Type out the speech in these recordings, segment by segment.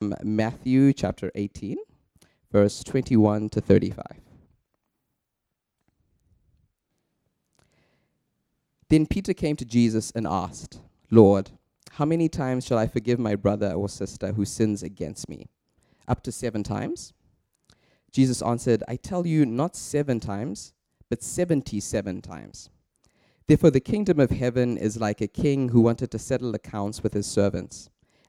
Matthew chapter 18, verse 21 to 35. Then Peter came to Jesus and asked, Lord, how many times shall I forgive my brother or sister who sins against me? Up to seven times? Jesus answered, I tell you, not seven times, but seventy seven times. Therefore, the kingdom of heaven is like a king who wanted to settle accounts with his servants.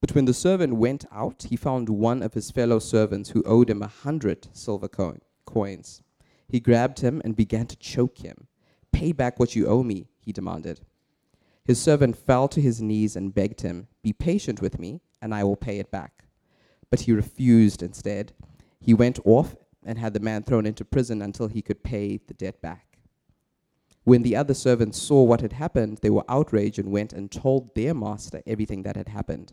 But when the servant went out, he found one of his fellow servants who owed him a hundred silver coin, coins. He grabbed him and began to choke him. Pay back what you owe me, he demanded. His servant fell to his knees and begged him, Be patient with me, and I will pay it back. But he refused instead. He went off and had the man thrown into prison until he could pay the debt back. When the other servants saw what had happened, they were outraged and went and told their master everything that had happened.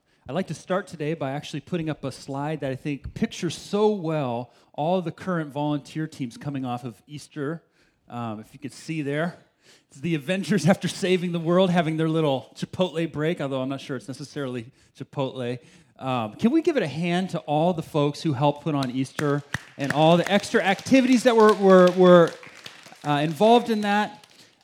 I'd like to start today by actually putting up a slide that I think pictures so well all the current volunteer teams coming off of Easter. Um, if you could see there, it's the Avengers after saving the world having their little Chipotle break, although I'm not sure it's necessarily Chipotle. Um, can we give it a hand to all the folks who helped put on Easter and all the extra activities that were, were, were uh, involved in that?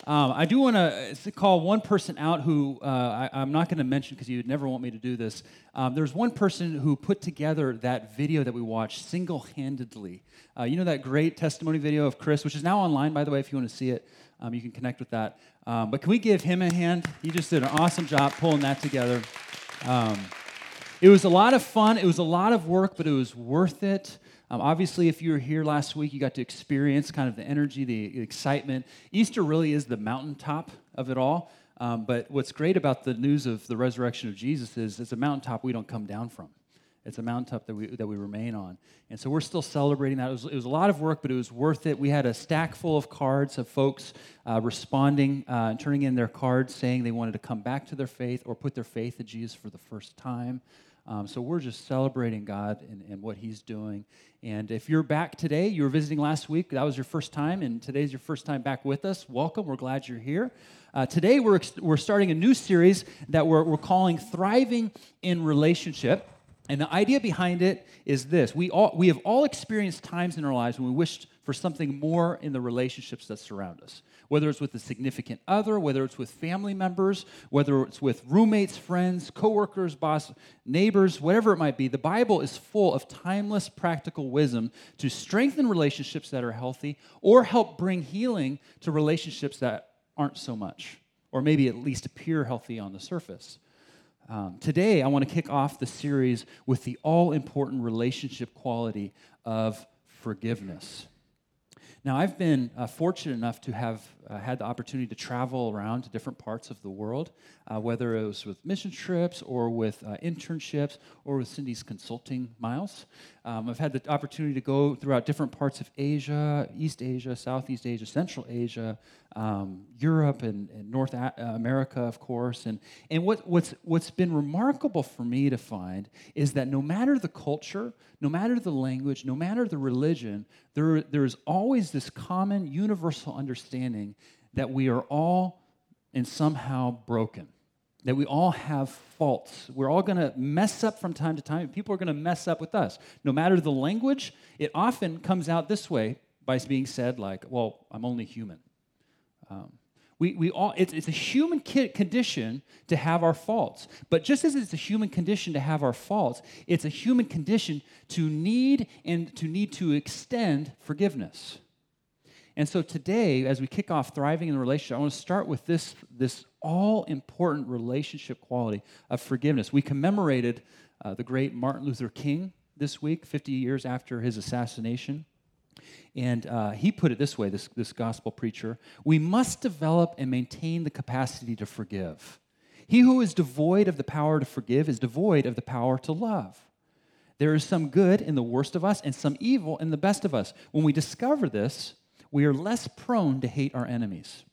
Um, I do want to call one person out who uh, I, am not going to mention because you'd never want me to do this. Um, there's one person who put together that video that we watched single handedly. Uh, you know that great testimony video of Chris, which is now online, by the way, if you want to see it. Um, you can connect with that. Um, but can we give him a hand? He just did an awesome job pulling that together. Um, it was a lot of fun, it was a lot of work, but it was worth it. Um, obviously, if you were here last week, you got to experience kind of the energy, the excitement. Easter really is the mountaintop of it all. Um, but what's great about the news of the resurrection of Jesus is it's a mountaintop we don't come down from. It's a mountaintop that we, that we remain on. And so we're still celebrating that. It was, it was a lot of work, but it was worth it. We had a stack full of cards of folks uh, responding uh, and turning in their cards saying they wanted to come back to their faith or put their faith in Jesus for the first time. Um, so we're just celebrating God and, and, what He's doing. And if you're back today, you were visiting last week, that was your first time, and today's your first time back with us, welcome. We're glad you're here. Uh, today, we're, we're starting a new series that we're, we're calling Thriving in Relationship. And the idea behind it is this we, all, we have all experienced times in our lives when we wished for something more in the relationships that surround us whether it's with a significant other, whether it's with family members, whether it's with roommates, friends, coworkers, boss, neighbors, whatever it might be. The Bible is full of timeless practical wisdom to strengthen relationships that are healthy or help bring healing to relationships that aren't so much, or maybe at least appear healthy on the surface. Um, today, I want to kick off the series with the all important relationship quality of forgiveness. Now, I've been uh, fortunate enough to have uh, had the opportunity to travel around to different parts of the world, uh, whether it was with mission trips or with uh, internships or with Cindy's consulting miles. Um, I've had the opportunity to go throughout different parts of Asia, East Asia, Southeast Asia, Central Asia, um, Europe, and, and North a- uh, America, of course. And, and what, what's, what's been remarkable for me to find is that no matter the culture, no matter the language, no matter the religion, there, there is always this common universal understanding that we are all and somehow broken that we all have faults. We're all going to mess up from time to time. People are going to mess up with us. No matter the language, it often comes out this way by being said, like, well, I'm only human. Um, we, we all, it's, it's a human condition to have our faults. But just as it's a human condition to have our faults, it's a human condition to need and to need to extend forgiveness. And so today, as we kick off thriving in the relationship, I want to start with this, this all important relationship quality of forgiveness. We commemorated uh, the great Martin Luther King this week, 50 years after his assassination. And uh, he put it this way this, this gospel preacher We must develop and maintain the capacity to forgive. He who is devoid of the power to forgive is devoid of the power to love. There is some good in the worst of us and some evil in the best of us. When we discover this, we are less prone to hate our enemies.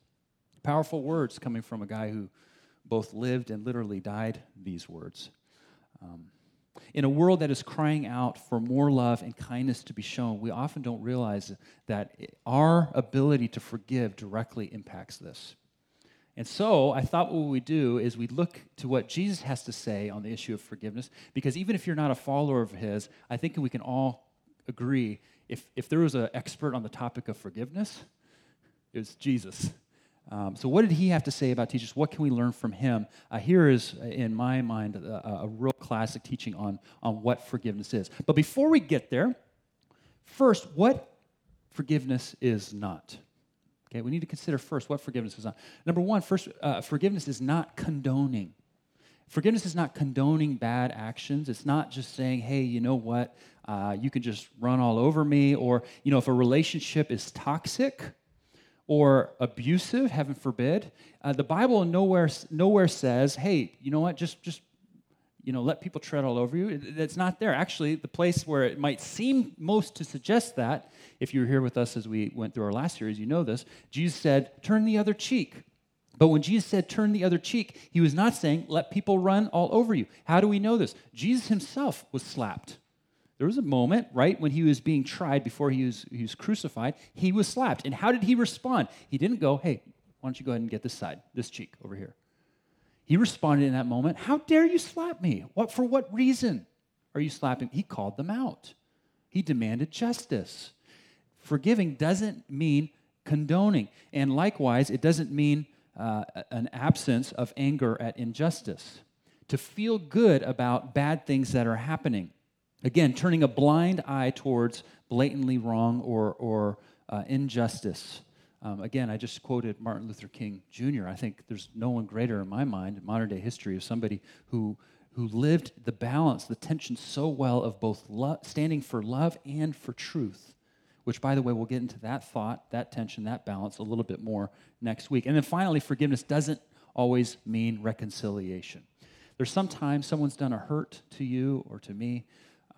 Powerful words coming from a guy who both lived and literally died these words. Um, in a world that is crying out for more love and kindness to be shown, we often don't realize that our ability to forgive directly impacts this. And so I thought what we do is we look to what Jesus has to say on the issue of forgiveness, because even if you're not a follower of his, I think we can all agree if, if there was an expert on the topic of forgiveness, it was Jesus. Um, so, what did he have to say about teachers? What can we learn from him? Uh, here is, uh, in my mind, a, a, real classic teaching on, on what forgiveness is. But before we get there, first, what forgiveness is not. Okay, we need to consider first what forgiveness is not. Number one, first, uh, forgiveness is not condoning. Forgiveness is not condoning bad actions. It's not just saying, hey, you know what, uh, you can just run all over me. Or, you know, if a relationship is toxic, or abusive, heaven forbid. Uh, the Bible nowhere, nowhere says, hey, you know what, just, just you know, let people tread all over you. It's not there. Actually, the place where it might seem most to suggest that, if you were here with us as we went through our last series, you know this, Jesus said, turn the other cheek. But when Jesus said, turn the other cheek, he was not saying, let people run all over you. How do we know this? Jesus himself was slapped. There was a moment, right, when he was being tried before he was, he was crucified, he was slapped. And how did he respond? He didn't go, hey, why don't you go ahead and get this side, this cheek over here. He responded in that moment, how dare you slap me? What, for what reason are you slapping? He called them out. He demanded justice. Forgiving doesn't mean condoning. And likewise, it doesn't mean uh, an absence of anger at injustice. To feel good about bad things that are happening Again, turning a blind eye towards blatantly wrong or, or uh, injustice. Um, again, I just quoted Martin Luther King Jr. I think there's no one greater in my mind in modern day history of somebody who, who lived the balance, the tension so well of both lo- standing for love and for truth. Which, by the way, we'll get into that thought, that tension, that balance a little bit more next week. And then finally, forgiveness doesn't always mean reconciliation. There's sometimes someone's done a hurt to you or to me,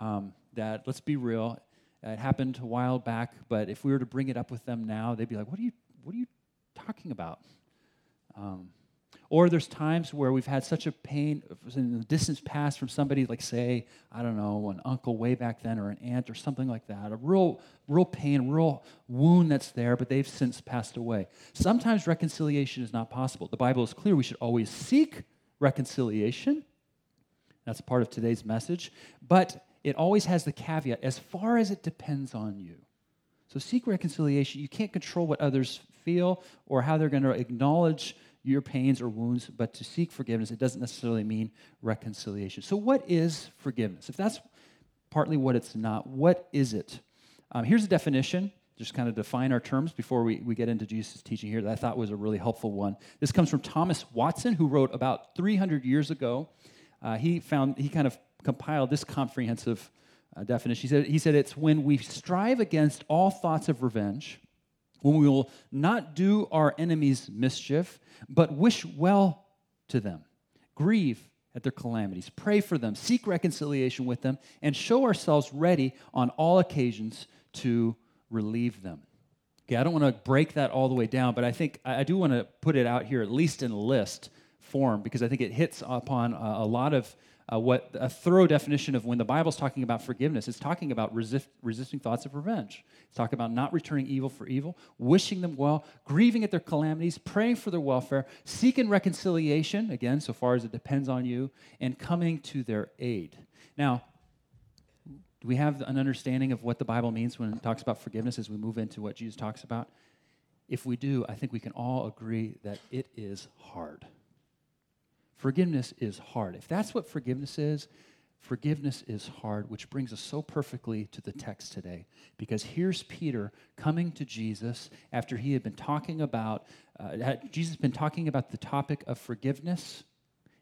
um, that, let's be real, it happened a while back, but if we were to bring it up with them now, they'd be like, what are you, what are you talking about? Um, or there's times where we've had such a pain in the distance past from somebody, like say, I don't know, an uncle way back then, or an aunt, or something like that. A real, real pain, real wound that's there, but they've since passed away. Sometimes reconciliation is not possible. The Bible is clear. We should always seek reconciliation. That's part of today's message. But it always has the caveat as far as it depends on you. So seek reconciliation. You can't control what others feel or how they're going to acknowledge your pains or wounds, but to seek forgiveness, it doesn't necessarily mean reconciliation. So, what is forgiveness? If that's partly what it's not, what is it? Um, here's a definition, just kind of define our terms before we, we get into Jesus' teaching here that I thought was a really helpful one. This comes from Thomas Watson, who wrote about 300 years ago. Uh, he found, he kind of compiled this comprehensive uh, definition. He said, he said, It's when we strive against all thoughts of revenge, when we will not do our enemies mischief, but wish well to them, grieve at their calamities, pray for them, seek reconciliation with them, and show ourselves ready on all occasions to relieve them. Okay, I don't want to break that all the way down, but I think I do want to put it out here, at least in list form, because I think it hits upon a lot of uh, what a thorough definition of when the Bible's talking about forgiveness. It's talking about resist, resisting thoughts of revenge. It's talking about not returning evil for evil, wishing them well, grieving at their calamities, praying for their welfare, seeking reconciliation, again, so far as it depends on you, and coming to their aid. Now, do we have an understanding of what the Bible means when it talks about forgiveness as we move into what Jesus talks about? If we do, I think we can all agree that it is hard. Forgiveness is hard. If that's what forgiveness is, Forgiveness is hard, which brings us so perfectly to the text today. Because here's Peter coming to Jesus after he had been talking about, uh, had Jesus been talking about the topic of forgiveness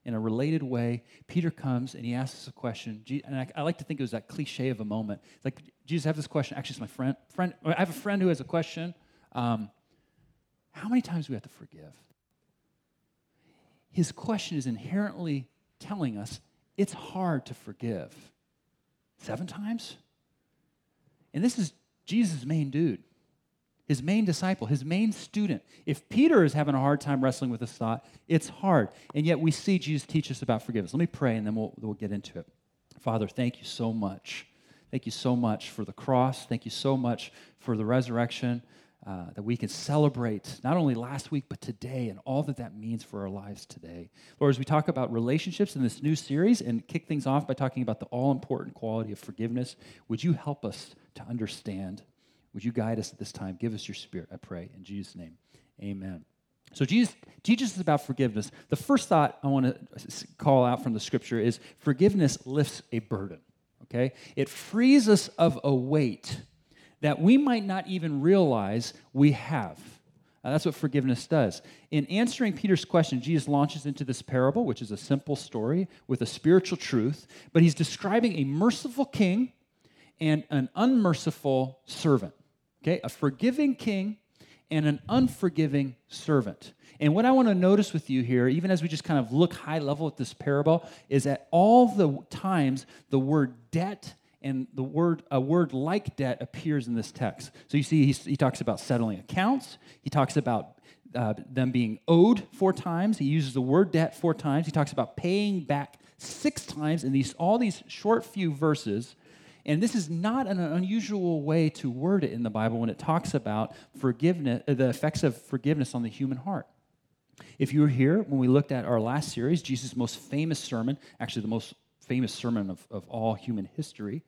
in a related way. Peter comes and he asks a question. And I, I like to think it was that cliche of a moment. Like, Jesus, I have this question. Actually, it's my friend. friend I have a friend who has a question. Um, how many times do we have to forgive? His question is inherently telling us it's hard to forgive. Seven times? And this is Jesus' main dude, his main disciple, his main student. If Peter is having a hard time wrestling with this thought, it's hard. And yet we see Jesus teach us about forgiveness. Let me pray and then we'll, we'll get into it. Father, thank you so much. Thank you so much for the cross. Thank you so much for the resurrection uh, that we can celebrate not only last week, but today and all that that means for our lives today. Lord, as we talk about relationships in this new series and kick things off by talking about the all important quality of forgiveness, would you help us to understand? Would you guide us at this time? Give us your spirit, I pray. In Jesus' name, amen. So Jesus teaches us about forgiveness. The first thought I want to call out from the scripture is forgiveness lifts a burden. Okay? It frees us of a weight that we might not even realize we have. Uh, that's what forgiveness does. In answering Peter's question, Jesus launches into this parable, which is a simple story with a spiritual truth, but he's describing a merciful king and an unmerciful servant. Okay, a forgiving king and an unforgiving servant. And what I want to notice with you here, even as we just kind of look high level at this parable, is that all the times the word debt and the word a word like debt appears in this text. So you see, he, he talks about settling accounts. He talks about uh, them being owed four times. He uses the word debt four times. He talks about paying back six times in these all these short few verses. And this is not an unusual way to word it in the Bible when it talks about forgiveness, uh, the effects of forgiveness on the human heart. If you were here when we looked at our last series, Jesus' most famous sermon, actually the most famous sermon of, of all human history,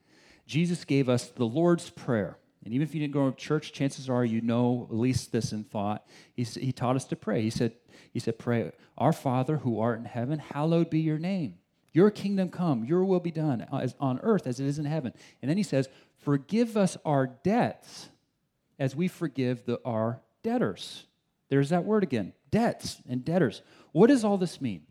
Jesus gave us the Lord's Prayer. And even if you didn't go to church, chances are you know at least this in thought. He, he taught us to pray. He said, he said, Pray, Our Father who art in heaven, hallowed be your name. Your kingdom come, your will be done uh, as on earth as it is in heaven. And then he says, Forgive us our debts as we forgive the, our debtors. There's that word again debts and debtors. What does all this mean?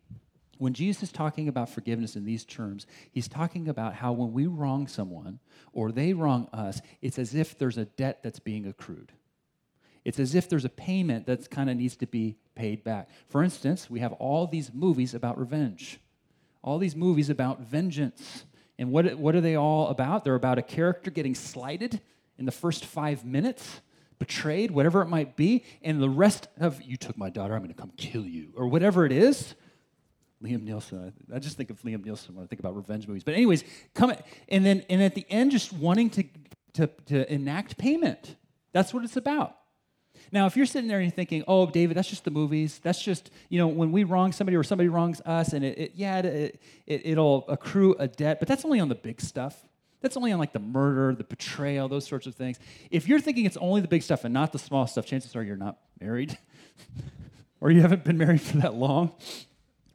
When Jesus is talking about forgiveness in these terms, he's talking about how when we wrong someone or they wrong us, it's as if there's a debt that's being accrued. It's as if there's a payment that kind of needs to be paid back. For instance, we have all these movies about revenge, all these movies about vengeance. And what, what are they all about? They're about a character getting slighted in the first five minutes, betrayed, whatever it might be, and the rest of, you took my daughter, I'm going to come kill you, or whatever it is Liam Neeson. I just think of Liam Neeson when I think about revenge movies. But anyways, come and then and at the end, just wanting to to, to enact payment. That's what it's about. Now, if you're sitting there and you're thinking, "Oh, David, that's just the movies. That's just you know when we wrong somebody or somebody wrongs us, and it, it yeah, it, it, it'll accrue a debt, but that's only on the big stuff. That's only on like the murder, the betrayal, those sorts of things. If you're thinking it's only the big stuff and not the small stuff, chances are you're not married, or you haven't been married for that long.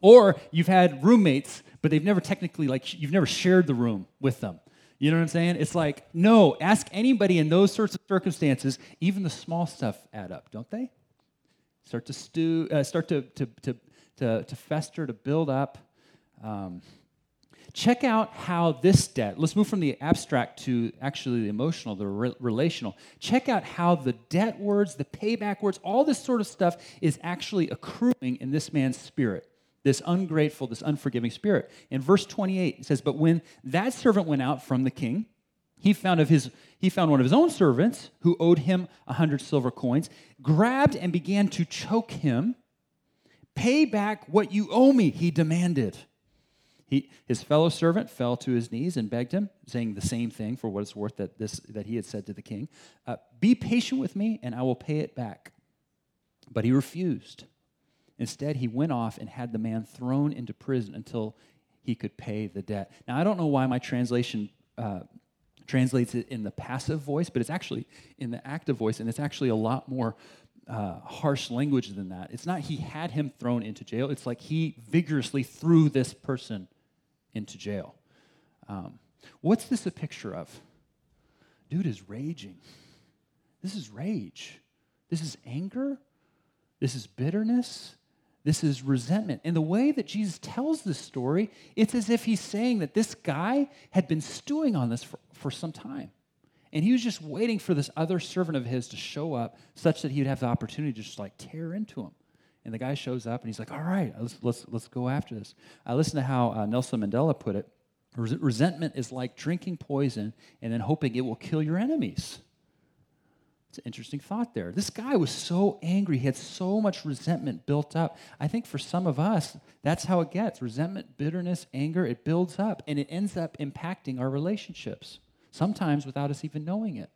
Or you've had roommates, but they've never technically, like, you've never shared the room with them. You know what I'm saying? It's like, no, ask anybody in those sorts of circumstances, even the small stuff add up, don't they? Start to stew, uh, start to, to, to, to, to fester, to build up. Um, check out how this debt, let's move from the abstract to actually the emotional, the re- relational. Check out how the debt words, the payback words, all this sort of stuff is actually accruing in this man's spirit this ungrateful, this unforgiving spirit. In verse 28, it says, But when that servant went out from the king, he found, of his, he found one of his own servants who owed him a hundred silver coins, grabbed and began to choke him. Pay back what you owe me, he demanded. He, his fellow servant fell to his knees and begged him, saying the same thing for what it's worth that, this, that he had said to the king uh, Be patient with me, and I will pay it back. But he refused. Instead, he went off and had the man thrown into prison until he could pay the debt. Now, I don't know why my translation uh, translates it in the passive voice, but it's actually in the active voice, and it's actually a lot more uh, harsh language than that. It's not he had him thrown into jail, it's like he vigorously threw this person into jail. Um, what's this a picture of? Dude is raging. This is rage. This is anger. This is bitterness. This is resentment. And the way that Jesus tells this story, it's as if he's saying that this guy had been stewing on this for, for some time. And he was just waiting for this other servant of his to show up such that he would have the opportunity to just like tear into him. And the guy shows up and he's like, all right, let's, let's, let's go after this. I listened to how uh, Nelson Mandela put it. Resentment is like drinking poison and then hoping it will kill your enemies. It's an interesting thought there. This guy was so angry. He had so much resentment built up. I think for some of us, that's how it gets resentment, bitterness, anger, it builds up and it ends up impacting our relationships, sometimes without us even knowing it.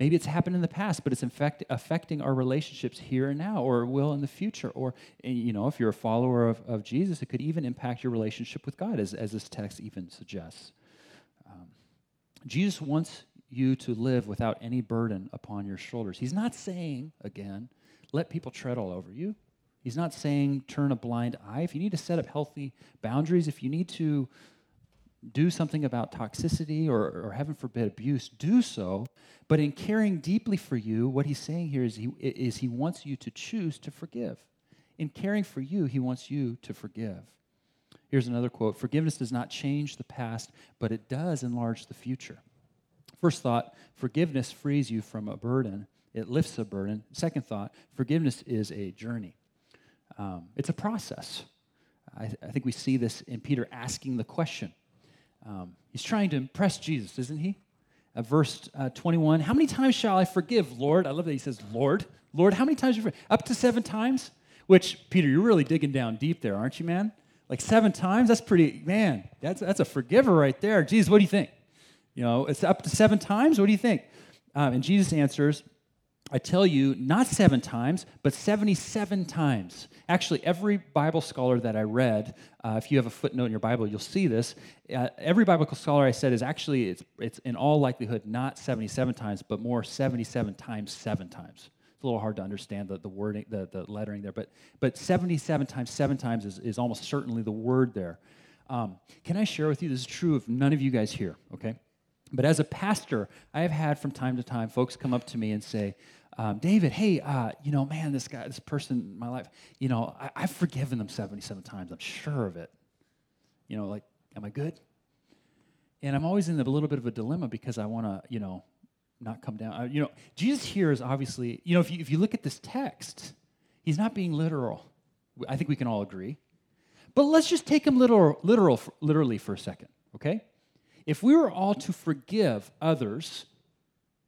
Maybe it's happened in the past, but it's infect, affecting our relationships here and now, or will in the future. Or, you know, if you're a follower of, of Jesus, it could even impact your relationship with God, as, as this text even suggests. Um, Jesus wants you to live without any burden upon your shoulders. He's not saying, again, let people tread all over you. He's not saying turn a blind eye. If you need to set up healthy boundaries, if you need to do something about toxicity or, or heaven forbid, abuse, do so. But in caring deeply for you, what he's saying here is he, is he wants you to choose to forgive. In caring for you, he wants you to forgive. Here's another quote Forgiveness does not change the past, but it does enlarge the future. First thought, forgiveness frees you from a burden, it lifts a burden. Second thought, forgiveness is a journey, um, it's a process. I, I, think we see this in Peter asking the question. Um, he's trying to impress Jesus, isn't he? Uh, verse uh, 21 How many times shall I forgive, Lord? I love that he says, Lord. Lord, how many times? You Up to seven times? Which, Peter, you're really digging down deep there, aren't you, man? Like seven times? That's pretty, man, that's, that's a forgiver right there. Jesus, what do you think? You know, it's up to seven times. What do you think? Um, and Jesus answers, I tell you, not seven times, but 77 times. Actually, every Bible scholar that I read, uh, if you have a footnote in your Bible, you'll see this. Uh, every Bible scholar I said is actually, it's, it's in all likelihood not 77 times, but more 77 times seven times. It's a little hard to understand the, the wording, the, the lettering there, but, but 77 times seven times is, is almost certainly the word there. Um, can I share with you? This is true of none of you guys here, okay? But as a pastor, I have had from time to time folks come up to me and say, um, David, hey, uh, you know, man, this guy, this person in my life, you know, I, I've forgiven them 77 times. I'm sure of it. You know, like, am I good? And I'm always in a little bit of a dilemma because I want to, you know, not come down. Uh, you know, Jesus here is obviously, you know, if you, if you look at this text, he's not being literal. I think we can all agree. But let's just take him literal, literal, literally for a second, okay? If we were all to forgive others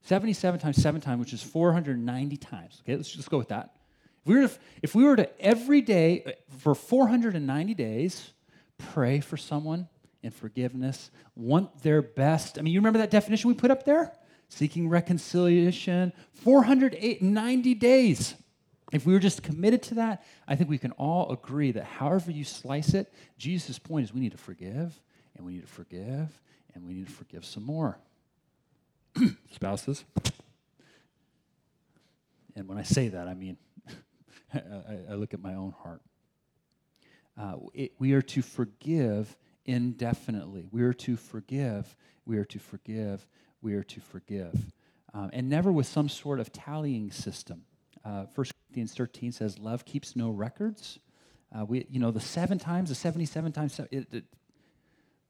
77 times 7 times, which is 490 times, okay, let's just go with that. If we were to, if we were to every day uh, for 490 days pray for someone in forgiveness, want their best. I mean, you remember that definition we put up there? Seeking reconciliation, 490 days. If we were just committed to that, I think we can all agree that however you slice it, Jesus' point is we need to forgive, and we need to forgive, and we need to forgive some more. Spouses. And when I say that, I mean, I, I, look at my own heart. Uh, it, we are to forgive indefinitely. We are to forgive. We are to forgive. We are to forgive. Um, and never with some sort of tallying system. Uh, 1 Corinthians 13 says, Love keeps no records. Uh, we, you know, the seven times, the 77 times, it, it,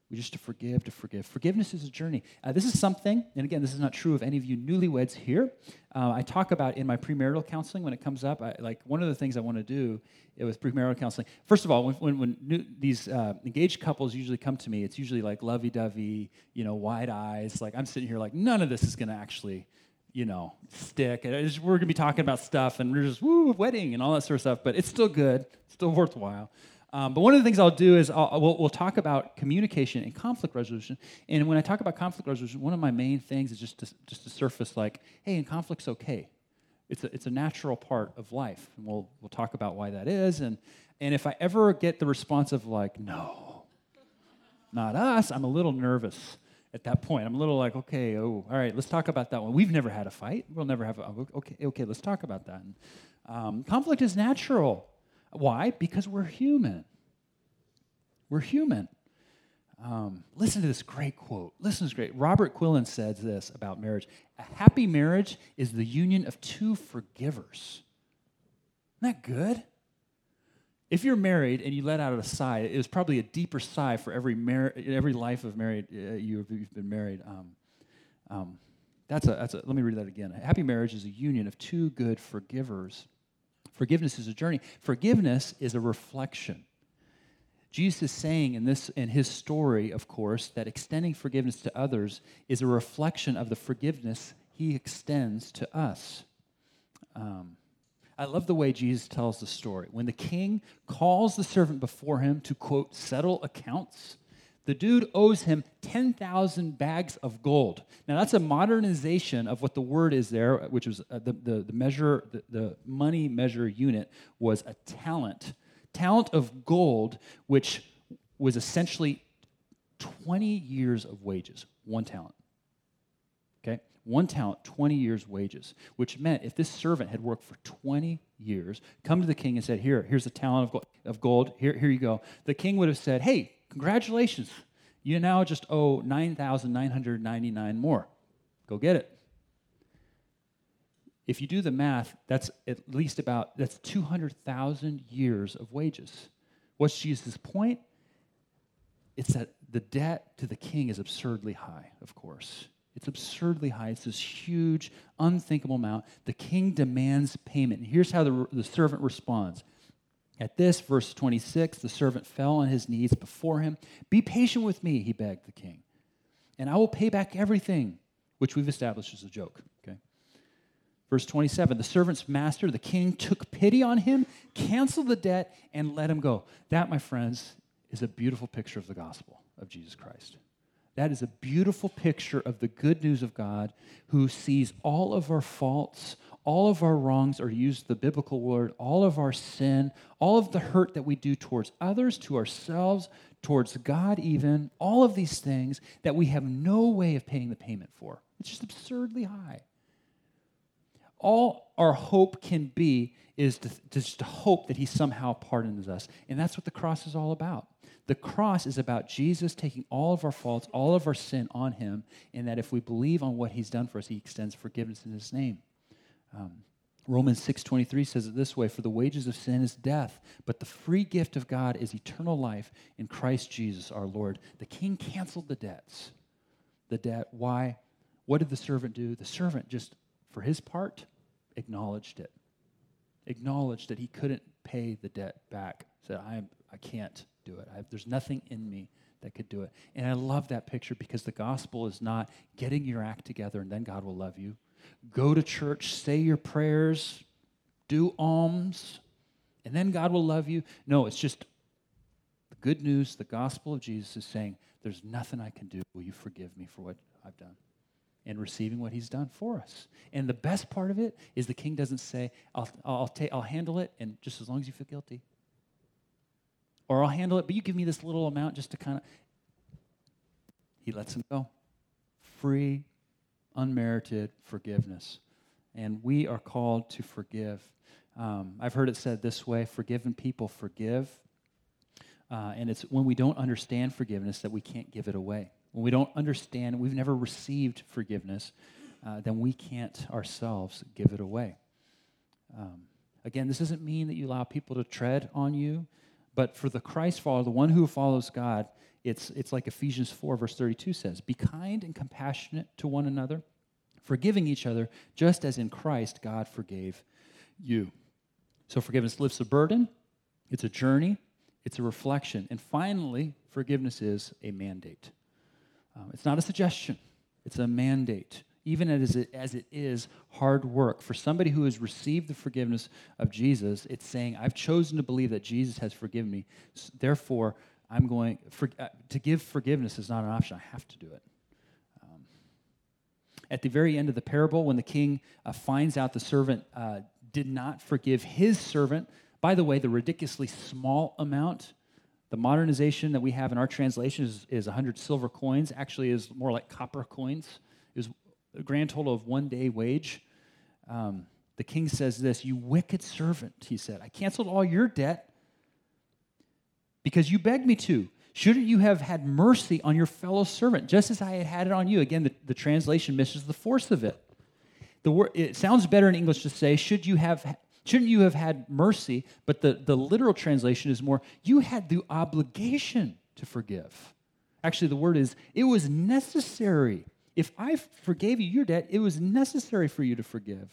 we just to forgive, to forgive. Forgiveness is a journey. Uh, this is something, and again, this is not true of any of you newlyweds here. Uh, I talk about in my premarital counseling when it comes up. I, like one of the things I want to do with premarital counseling. First of all, when, when, when new, these uh, engaged couples usually come to me, it's usually like lovey-dovey, you know, wide eyes. Like I'm sitting here like none of this is going to actually, you know, stick. Just, we're going to be talking about stuff, and we're just woo wedding and all that sort of stuff. But it's still good, it's still worthwhile. Um, but one of the things I'll do is I'll, we'll, we'll, talk about communication and conflict resolution. And when I talk about conflict resolution, one of my main things is just to, just to surface like, hey, and conflict's okay. It's a, it's a natural part of life. And we'll, we'll talk about why that is. And, and if I ever get the response of like, no, not us, I'm a little nervous at that point. I'm a little like, okay, oh, all right, let's talk about that one. We've never had a fight. We'll never have a, okay, okay, let's talk about that. And, um, conflict is natural. Why? Because we're human. We're human. Um, listen to this great quote. Listen to this great. Robert Quillen says this about marriage A happy marriage is the union of two forgivers. Isn't that good? If you're married and you let out a sigh, it was probably a deeper sigh for every, mar- every life of married uh, you've, you've been married. Um, um, that's a, that's a, let me read that again. A happy marriage is a union of two good forgivers. Forgiveness is a journey. Forgiveness is a reflection. Jesus is saying in this in his story, of course, that extending forgiveness to others is a reflection of the forgiveness he extends to us. Um, I love the way Jesus tells the story. When the king calls the servant before him to, quote, settle accounts, the dude owes him 10,000 bags of gold. Now, that's a modernization of what the word is there, which was uh, the, the, the, measure, the, the money measure unit was a talent. Talent of gold, which was essentially 20 years of wages, one talent. Okay? one talent, 20 years' wages, which meant if this servant had worked for 20 years, come to the king and said, Here, here's a talent of gold, of gold. Here, here you go. The king would have said, Hey, congratulations. You now just owe 9,999 more. Go get it. If you do the math, that's at least about that's 200,000 years of wages. What's Jesus' point? It's that the debt to the king is absurdly high, of course. It's absurdly high. It's this huge, unthinkable amount. The king demands payment. And here's how the, the servant responds. At this, verse 26, the servant fell on his knees before him. Be patient with me, he begged the king, and I will pay back everything, which we've established as a joke. Okay. Verse 27 the servant's master, the king, took pity on him, canceled the debt, and let him go. That, my friends, is a beautiful picture of the gospel of Jesus Christ. That is a beautiful picture of the good news of God who sees all of our faults, all of our wrongs, or use the biblical word, all of our sin, all of the hurt that we do towards others, to ourselves, towards God, even, all of these things that we have no way of paying the payment for. It's just absurdly high. All our hope can be is to just to hope that He somehow pardons us. And that's what the cross is all about. The cross is about Jesus taking all of our faults, all of our sin on him, and that if we believe on what he's done for us, he extends forgiveness in his name. Um, Romans 6:23 says it this way, for the wages of sin is death, but the free gift of God is eternal life in Christ Jesus our Lord. The king canceled the debts. The debt, why? What did the servant do? The servant just for his part acknowledged it. Acknowledged that he couldn't pay the debt back. Said, I, I can't do it. I, there's nothing in me that could do it. And I love that picture because the gospel is not getting your act together and then God will love you. Go to church, say your prayers, do alms, and then God will love you. No, it's just the good news, the gospel of Jesus is saying, There's nothing I can do. Will you forgive me for what I've done? And receiving what he's done for us. And the best part of it is the king doesn't say, I'll, I'll, ta- I'll handle it, and just as long as you feel guilty, or I'll handle it, but you give me this little amount just to kind of. He lets him go. Free, unmerited forgiveness. And we are called to forgive. Um, I've heard it said this way forgiven people forgive. Uh, and it's when we don't understand forgiveness that we can't give it away. When we don't understand, we've never received forgiveness, uh, then we can't ourselves give it away. Um, again, this doesn't mean that you allow people to tread on you. But for the Christ follower, the one who follows God, it's, it's like Ephesians 4, verse 32 says Be kind and compassionate to one another, forgiving each other, just as in Christ God forgave you. So forgiveness lifts a burden, it's a journey, it's a reflection. And finally, forgiveness is a mandate. Um, it's not a suggestion, it's a mandate even as it, as it is hard work. For somebody who has received the forgiveness of Jesus, it's saying, I've chosen to believe that Jesus has forgiven me. Therefore, I'm going, for, uh, to give forgiveness is not an option. I have to do it. Um, at the very end of the parable, when the king uh, finds out the servant uh, did not forgive his servant, by the way, the ridiculously small amount the modernization that we have in our translation is, is 100 silver coins, actually is more like copper coins. Is a grand total of one day wage. Um, the king says this You wicked servant, he said, I canceled all your debt because you begged me to. Shouldn't you have had mercy on your fellow servant, just as I had had it on you? Again, the, the translation misses the force of it. The word, it sounds better in English to say, should you have, shouldn't you have had mercy? But the, the literal translation is more, you had the obligation to forgive. Actually, the word is, it was necessary. If I forgave you your debt, it was necessary for you to forgive.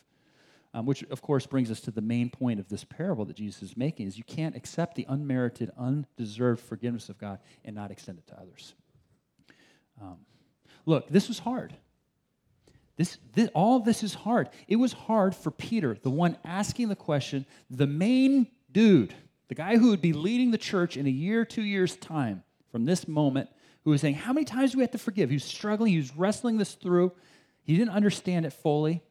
Um, which, of course, brings us to the main point of this parable that Jesus is making: is you can't accept the unmerited, undeserved forgiveness of God and not extend it to others. Um, look, this was hard. This, this, all this is hard. It was hard for Peter, the one asking the question, the main dude, the guy who would be leading the church in a year, two years' time from this moment, who was saying, How many times do we have to forgive? He was struggling, he was wrestling this through. He didn't understand it fully.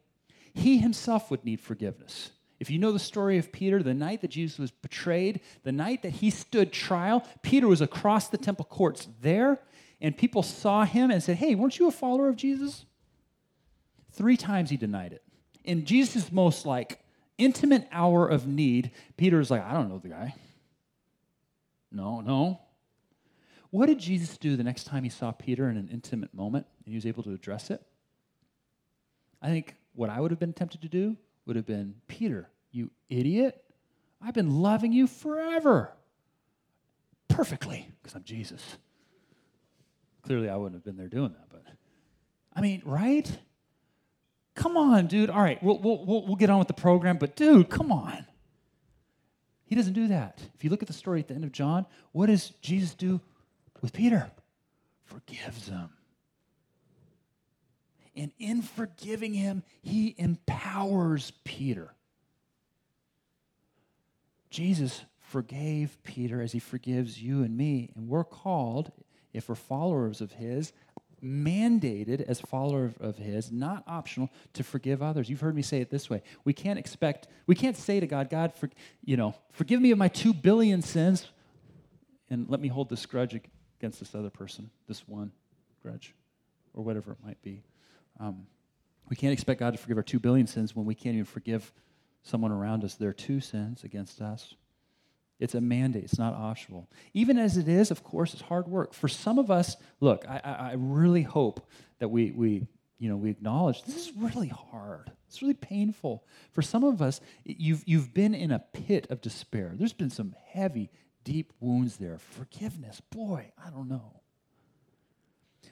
He himself would need forgiveness. If you know the story of Peter, the night that Jesus was betrayed, the night that he stood trial, Peter was across the temple courts there, and people saw him and said, Hey, weren't you a follower of Jesus? Three times he denied it. In Jesus' most like intimate hour of need, Peter was like, I don't know the guy. No, no. What did Jesus do the next time he saw Peter in an intimate moment and he was able to address it? I think what I would have been tempted to do would have been Peter, you idiot. I've been loving you forever. Perfectly, because I'm Jesus. Clearly, I wouldn't have been there doing that, but I mean, right? Come on, dude. All right, we'll, we'll, we'll get on with the program, but dude, come on. He doesn't do that. If you look at the story at the end of John, what does Jesus do with Peter? Forgives him. And in forgiving him, he empowers Peter. Jesus forgave Peter as he forgives you and me. And we're called, if we're followers of his, mandated as followers of his, not optional, to forgive others. You've heard me say it this way. We can't expect, we can't say to God, God, for, you know, forgive me of my two billion sins and let me hold this grudge against this other person, this one grudge, or whatever it might be. Um, we can't expect God to forgive our two billion sins when we can't even forgive someone around us their two sins against us. It's a mandate, it's not optional. Even as it is, of course, it's hard work. For some of us, look, I, I really hope that we, we, you know, we acknowledge this is really hard. It's really painful. For some of us, you've, you've been in a pit of despair. There's been some heavy, deep wounds there. Forgiveness, boy, I don't know.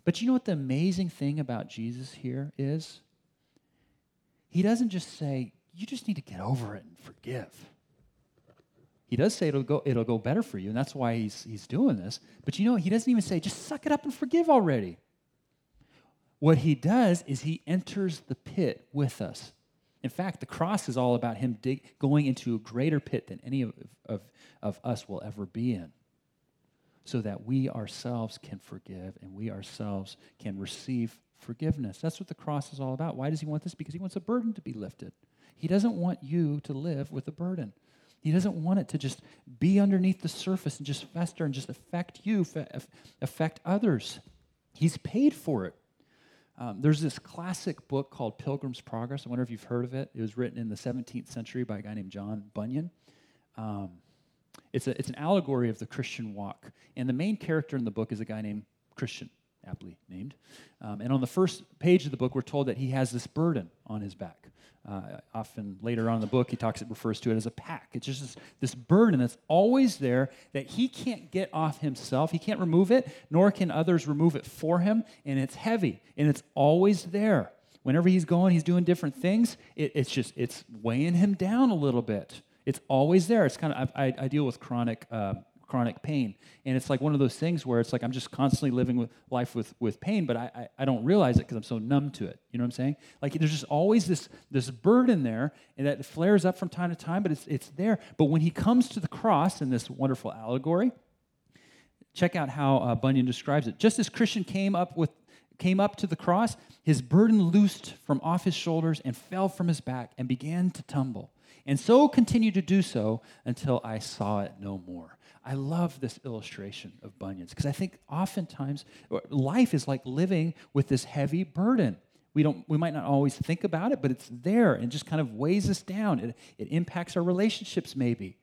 But you know what the amazing thing about Jesus here is? He doesn't just say, you just need to get over it and forgive. He does say it'll go, it'll go better for you, and that's why he's, he's doing this. But you know, he doesn't even say, just suck it up and forgive already. What he does is he enters the pit with us. In fact, the cross is all about him dig, going into a greater pit than any of, of, of us will ever be in so that we ourselves can forgive and we ourselves can receive forgiveness. That's what the cross is all about. Why does he want this? Because he wants a burden to be lifted. He doesn't want you to live with a burden. He doesn't want it to just be underneath the surface and just fester and just affect you, affect others. He's paid for it. Um, there's this classic book called Pilgrim's Progress. I wonder if you've heard of it. It was written in the 17th century by a guy named John Bunyan. Um, it's, a, it's an allegory of the Christian walk. And the main character in the book is a guy named Christian, aptly named. Um, and on the first page of the book, we're told that he has this burden on his back. Uh, often later on in the book, he talks, it refers to it as a pack. It's just this, this burden that's always there that he can't get off himself. He can't remove it, nor can others remove it for him. And it's heavy, and it's always there. Whenever he's going, he's doing different things. It, it's just, it's weighing him down a little bit. It's always there. It's kind of I, I deal with chronic uh, chronic pain, and it's like one of those things where it's like I'm just constantly living with life with with pain, but I I, I don't realize it because I'm so numb to it. You know what I'm saying? Like there's just always this this burden there, and that flares up from time to time, but it's it's there. But when he comes to the cross in this wonderful allegory, check out how uh, Bunyan describes it. Just as Christian came up with came up to the cross, his burden loosed from off his shoulders and fell from his back and began to tumble and so continued to do so until I saw it no more. I love this illustration of Bunyan's because I think oftentimes life is like living with this heavy burden. We, don't, we might not always think about it, but it's there and just kind of weighs us down. It, it impacts our relationships, maybe.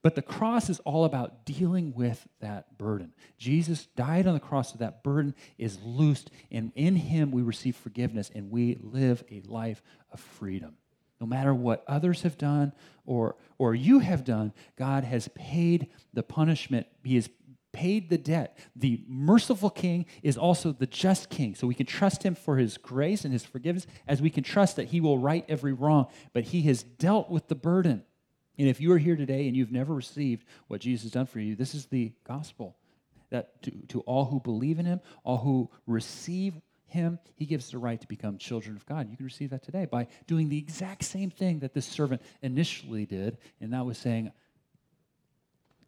But the cross is all about dealing with that burden. Jesus died on the cross so that burden is loosed, and in him we receive forgiveness and we live a life of freedom. No matter what others have done or, or you have done, God has paid the punishment. He has paid the debt. The merciful king is also the just king. So we can trust him for his grace and his forgiveness as we can trust that he will right every wrong. But he has dealt with the burden. And if you are here today and you've never received what Jesus has done for you, this is the gospel that to, to all who believe in him, all who receive him, he gives the right to become children of God. You can receive that today by doing the exact same thing that this servant initially did, and that was saying,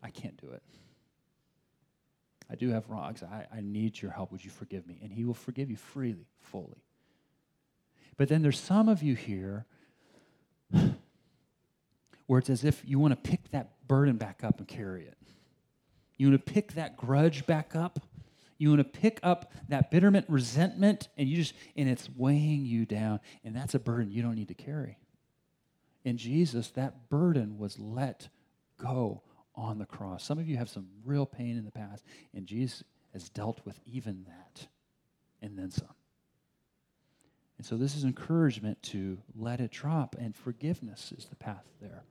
I can't do it. I do have wrongs. I, I need your help. Would you forgive me? And he will forgive you freely, fully. But then there's some of you here where it's as if you want to pick that burden back up and carry it. You want to pick that grudge back up. You want to pick up that bitterment, resentment, and you just and it's weighing you down, and that's a burden you don't need to carry. In Jesus, that burden was let go on the cross. Some of you have some real pain in the past, and Jesus has dealt with even that and then some. And so this is encouragement to let it drop, and forgiveness is the path there.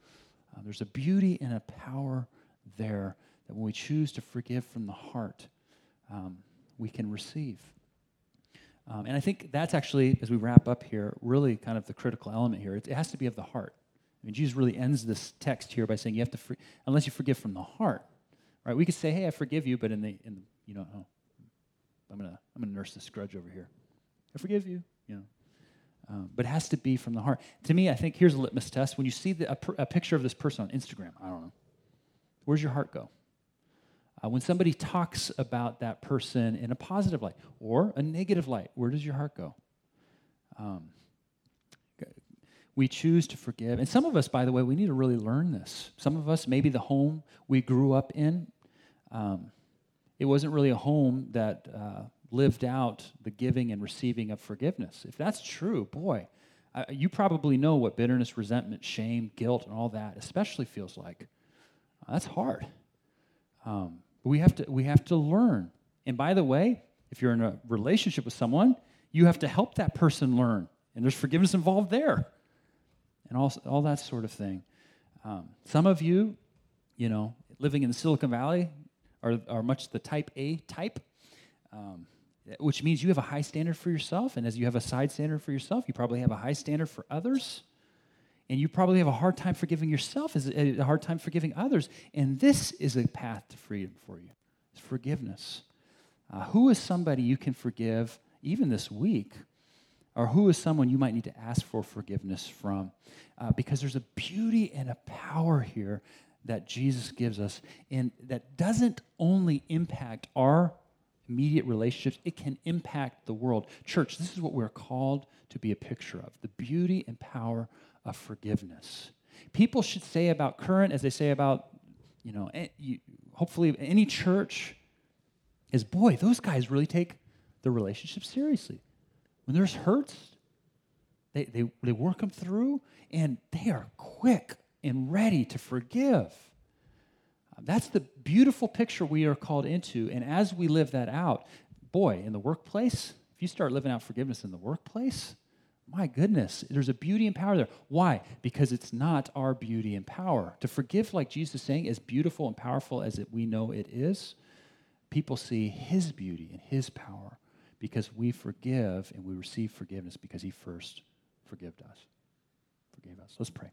Uh, there's a beauty and a power there that when we choose to forgive from the heart, um, we can receive. Um, and I think that's actually, as we wrap up here, really kind of the critical element here. It, it has to be of the heart. I mean, Jesus really ends this text here by saying you have to, for, unless you forgive from the heart, right? We could say, hey, I forgive you, but in the, in the you know, oh, I'm gonna, I'm gonna nurse this grudge over here. I forgive you, you know. Um, but it has to be from the heart. To me, I think here's a litmus test. When you see the, a, a, picture of this person on Instagram, I don't know, where's your heart go? Uh, when somebody talks about that person in a positive light or a negative light, where does your heart go? Um, we choose to forgive. And some of us, by the way, we need to really learn this. Some of us, maybe the home we grew up in, um, it wasn't really a home that uh, lived out the giving and receiving of forgiveness. If that's true, boy, uh, you probably know what bitterness, resentment, shame, guilt, and all that especially feels like. Uh, that's hard. Um, we have to we have to learn. And by the way, if you're in a relationship with someone, you have to help that person learn, and there's forgiveness involved there and all, all that sort of thing. Um, some of you, you know, living in Silicon Valley are, are much the type A type, um, which means you have a high standard for yourself. And as you have a side standard for yourself, you probably have a high standard for others. And you probably have a hard time forgiving yourself, as a hard time forgiving others. And this is a path to freedom for you it's forgiveness. Uh, who is somebody you can forgive even this week or who is someone you might need to ask for forgiveness from. Uh, because there's a beauty and a power here that Jesus gives us, and that doesn't only impact our immediate relationships, it can impact the world. Church, this is what we're called to be a picture of the beauty and power of forgiveness. People should say about current as they say about, you know, eh, hopefully any church is boy, those guys really take the relationship seriously. When there's hurts, they, they, they work them through and they are quick and ready to forgive. That's the beautiful picture we are called into. And as we live that out, boy, in the workplace, if you start living out forgiveness in the workplace, my goodness, there's a beauty and power there. Why? Because it's not our beauty and power. To forgive, like Jesus is saying, as beautiful and powerful as it, we know it is, people see his beauty and his power because we forgive and we receive forgiveness because he first forgave us. Forgave us. Let's pray.